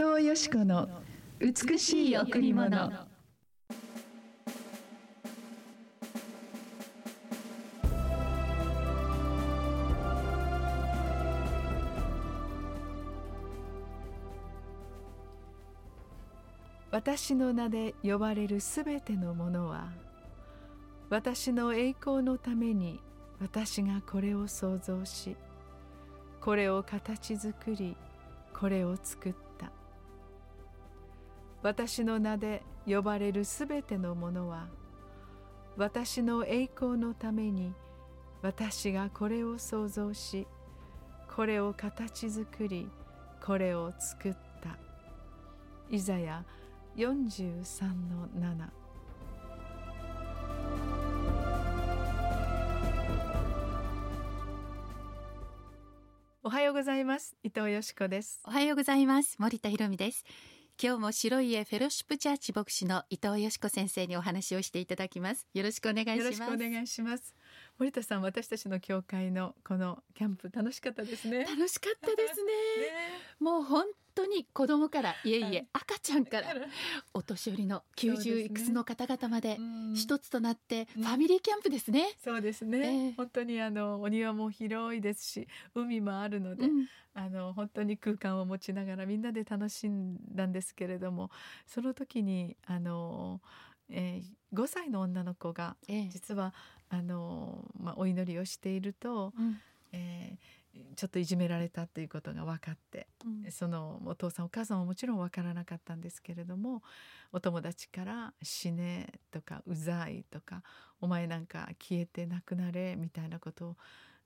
藤よし子の美しい贈り物。私の名で呼ばれるすべてのものは私の栄光のために私がこれを創造しこれを形作りこれを作った。私の名で呼ばれるすべてのものは私の栄光のために私がこれを創造しこれを形作りこれを作った。イザヤ43の7おはようございます。伊藤よしこです。おはようございます。森田博美です。今日も白い家フェロシップチャーチ牧師の伊藤よしこ先生にお話をしていただきます。よろしくお願いします。よろしくお願いします。森田さん私たちの教会のこのキャンプ楽しかったですね。楽しかったですね。ね。もう本当に子供からいえいえ、赤ちゃんからお年寄りの90いくつの方々まで一つとなってファミリーキャンプですね。そうですね、えー、本当にあのお庭も広いですし海もあるので、うん、あの本当に空間を持ちながらみんなで楽しんだんですけれどもその時にあのえー、5歳の女の子が実は、ええ、あのまあ、お祈りをしていると、うん、えー、ちょっといじめられたということが分かって、うん、そのお父さんお母さんはもちろん分からなかったんですけれどもお友達から「死ね」とか「うざい」とか「お前なんか消えてなくなれ」みたいなことを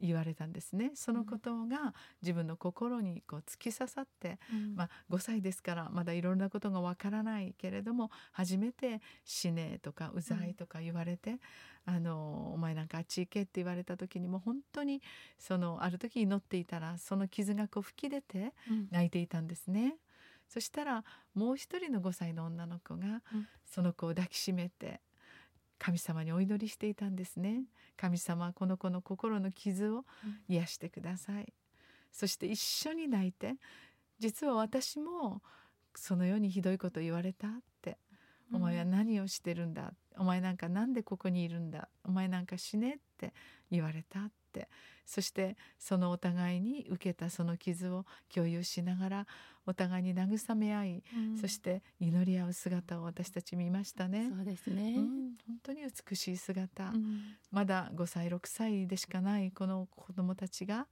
言われたんですね。そのことが自分の心にこう突き刺さって、うん、まあ、5歳ですからまだいろんなことがわからないけれども初めて「死ね」とか「うざい」とか言われて、うん、あの「お前なんかあっち行け」って言われた時にも本当にそのある時祈っていたらその傷がこう吹き出て泣いていたんですね。うん、そしたらもう一人の5歳の女の子がその子を抱きしめて神様にお祈りしていたんですね。神様この子の心の傷を癒してください、うん、そして一緒に泣いて実は私もそのようにひどいこと言われたって、お前は何をしてるんだ？お前なんかなんでここにいるんだ？お前なんか死ね？って言われたってそしてそのお互いに受けたその傷を共有しながらお互いに慰め合い、うん、そして祈り合う姿を私たち見ましたね。そうですね、うん、本当に美しい姿、うん、まだ5歳6歳でしかないこの子どもたちが。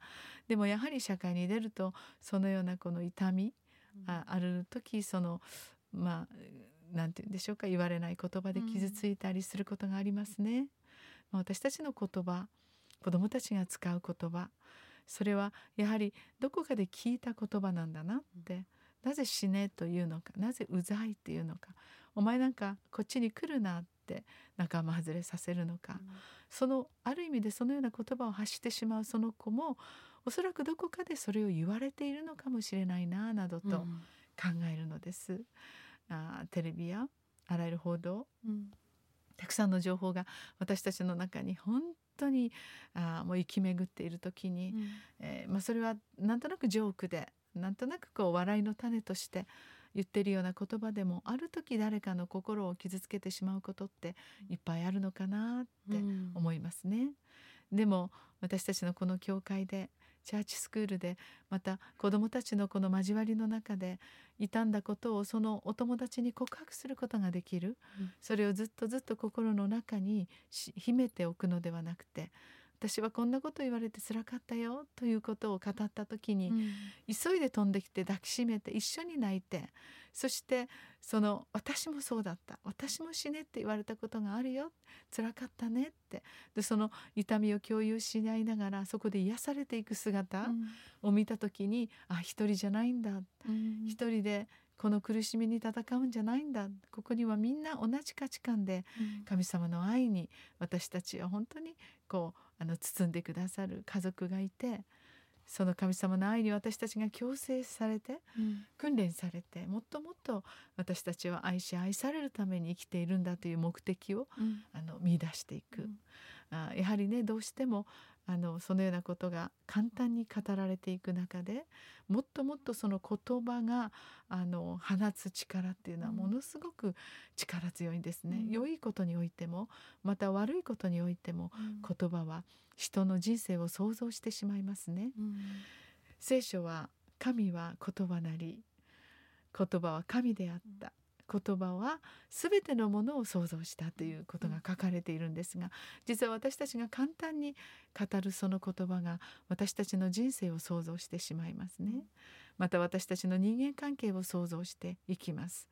でもやはり社会に出るとそのようなこの痛み、あある時そのまあなんて言うんでしょうか言われない言葉で傷ついたりすることがありますね。私たちの言葉子どもたちが使う言葉。それはやはりどこかで聞いた言葉なんだなって。なぜ死ねというのかなぜうざいっていうのか。お前なんかこっちに来るなって仲間外れさせるのか、うん、そのある意味でそのような言葉を発してしまうその子もおそらくどこかでそれを言われているのかもしれないななどと考えるのです。うん、あテレビやあらゆる報道、うん、たくさんの情報が私たちの中に本当にあもう生き巡っている時に、うん、えー、まあ、それはなんとなくジョークでなんとなくこう笑いの種として言ってるような言葉でもある時誰かの心を傷つけてしまうことっていっぱいあるのかなって思いますね。うん、でも私たちのこの教会でチャーチスクールでまた子どもたちのこの交わりの中で傷んだことをそのお友達に告白することができる、うん、それをずっとずっと心の中に秘めておくのではなくて私はこんなこと言われてつらかったよということを語った時に、うん、急いで飛んできて抱きしめて一緒に泣いてそしてその私もそうだった私も死ねって言われたことがあるよつらかったねって。でその痛みを共有し合いながらそこで癒されていく姿を見た時に、うん、あ一人じゃないんだ、うん、一人でこの苦しみに戦うんじゃないんだここにはみんな同じ価値観で神様の愛に私たちは本当にこうあの包んでくださる家族がいてその神様の愛に私たちが強制されて、うん、訓練されてもっともっと私たちは愛し愛されるために生きているんだという目的を、うん、あの見出していく、うん、あやはりねどうしてもあのそのようなことが簡単に語られていく中でもっともっとその言葉があの放つ力っていうのはものすごく力強いんですね、うん、良いことにおいてもまた悪いことにおいても、言葉は人の人生を想像してしまいますね、うん、聖書は神は言葉なり言葉は神であった、言葉は全てのものを創造したということが書かれているんですが実は私たちが簡単に語るその言葉が私たちの人生を想像してしまいますね。また私たちの人間関係を想像していきます。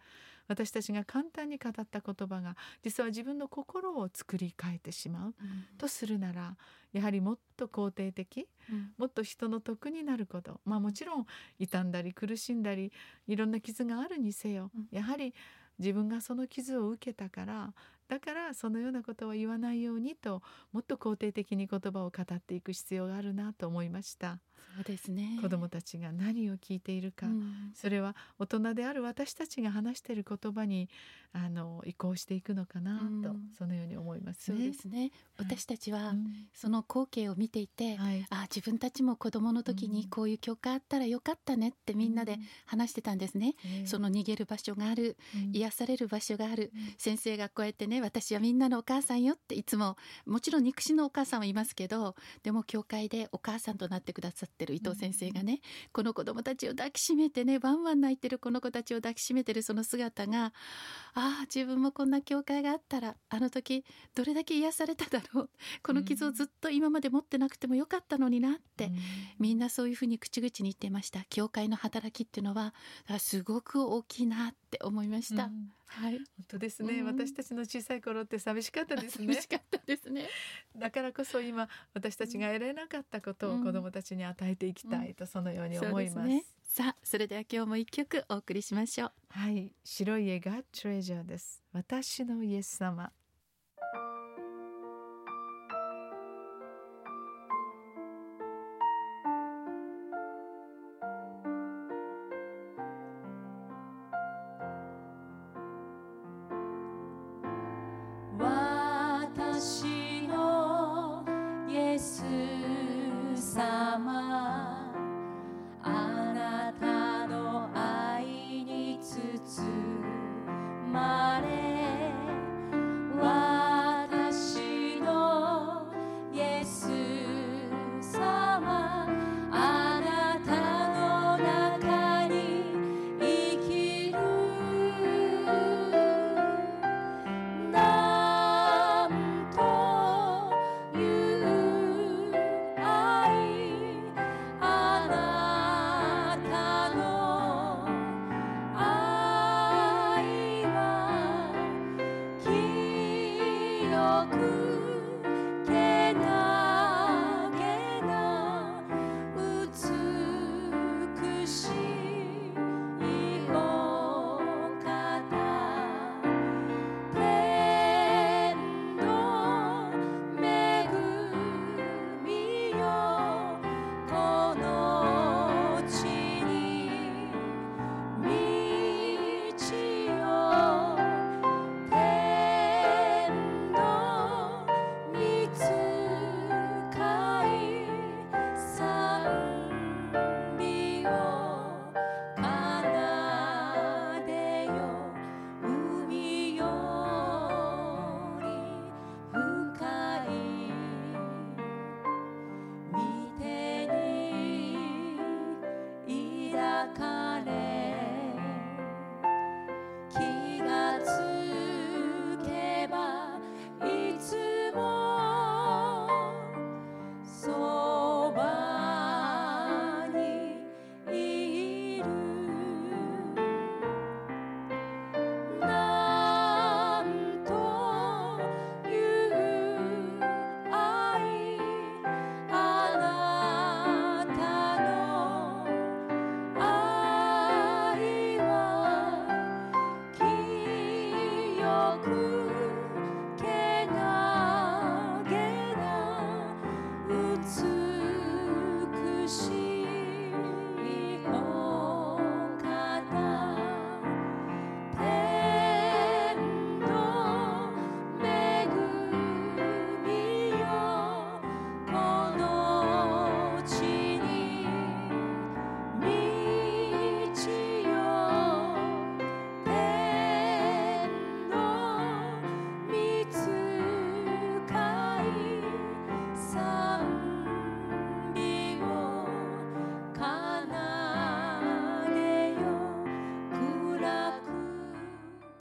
私たちが簡単に語った言葉が実は自分の心を作り変えてしまう、とするならやはりもっと肯定的、うん、もっと人の得になることまあもちろん傷んだり苦しんだりいろんな傷があるにせよ、うん、やはり自分がその傷を受けたからだからそのようなことは言わないようにともっと肯定的に言葉を語っていく必要があるなと思いました。そうですね。子どもたちが何を聞いているか、うん、それは大人である私たちが話している言葉にあの移行していくのかなと、うん、そのように思います、ね、そうですね。私たちは、その光景を見ていて、はい、あ自分たちも子どもの時にこういう教会あったらよかったねってみんなで話してたんですね、うん、その逃げる場所がある、癒される場所がある、先生がこうやってね私はみんなのお母さんよっていつももちろん肉親のお母さんはいますけどでも教会でお母さんとなってくださってる伊藤先生がね、うん、この子供たちを抱きしめてねワンワン泣いてるこの子たちを抱きしめてるその姿がああ自分もこんな教会があったらあの時どれだけ癒されただろう。この傷をずっと今まで持ってなくてもよかったのになって、うん、みんなそういうふうに口々に言ってました。教会の働きっていうのはすごく大きいなって思いました。うんはい、本当ですね、うん、私たちの小さい頃って寂しかったですね。寂しかったですね。だからこそ今私たちが得られなかったことを子どもたちに与えていきたいとそのように思います。うんうんすね、さあそれでは今日も一曲お送りしましょう。はい、白い絵がトレジャーです。私のイエス様。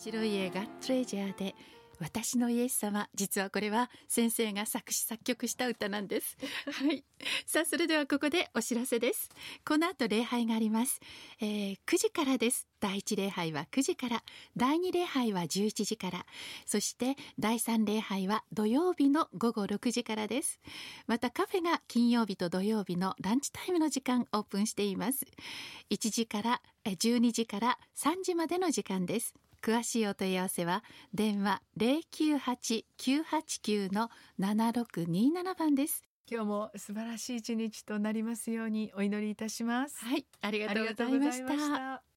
白い映画トレジャーで私のイエス様。実はこれは先生が作詞作曲した歌なんです。はい。さあそれではここでお知らせです。この後礼拝があります、えー、9時からです。第1礼拝は9時から。第2礼拝は11時から。そして第3礼拝は土曜日の午後6時からです。またカフェが金曜日と土曜日のランチタイムの時間オープンしています。1時から12時から3時までの時間です詳しいお問い合わせは電話098-989の7627番です。今日も素晴らしい一日となりますようにお祈りいたします。はいありがとうございました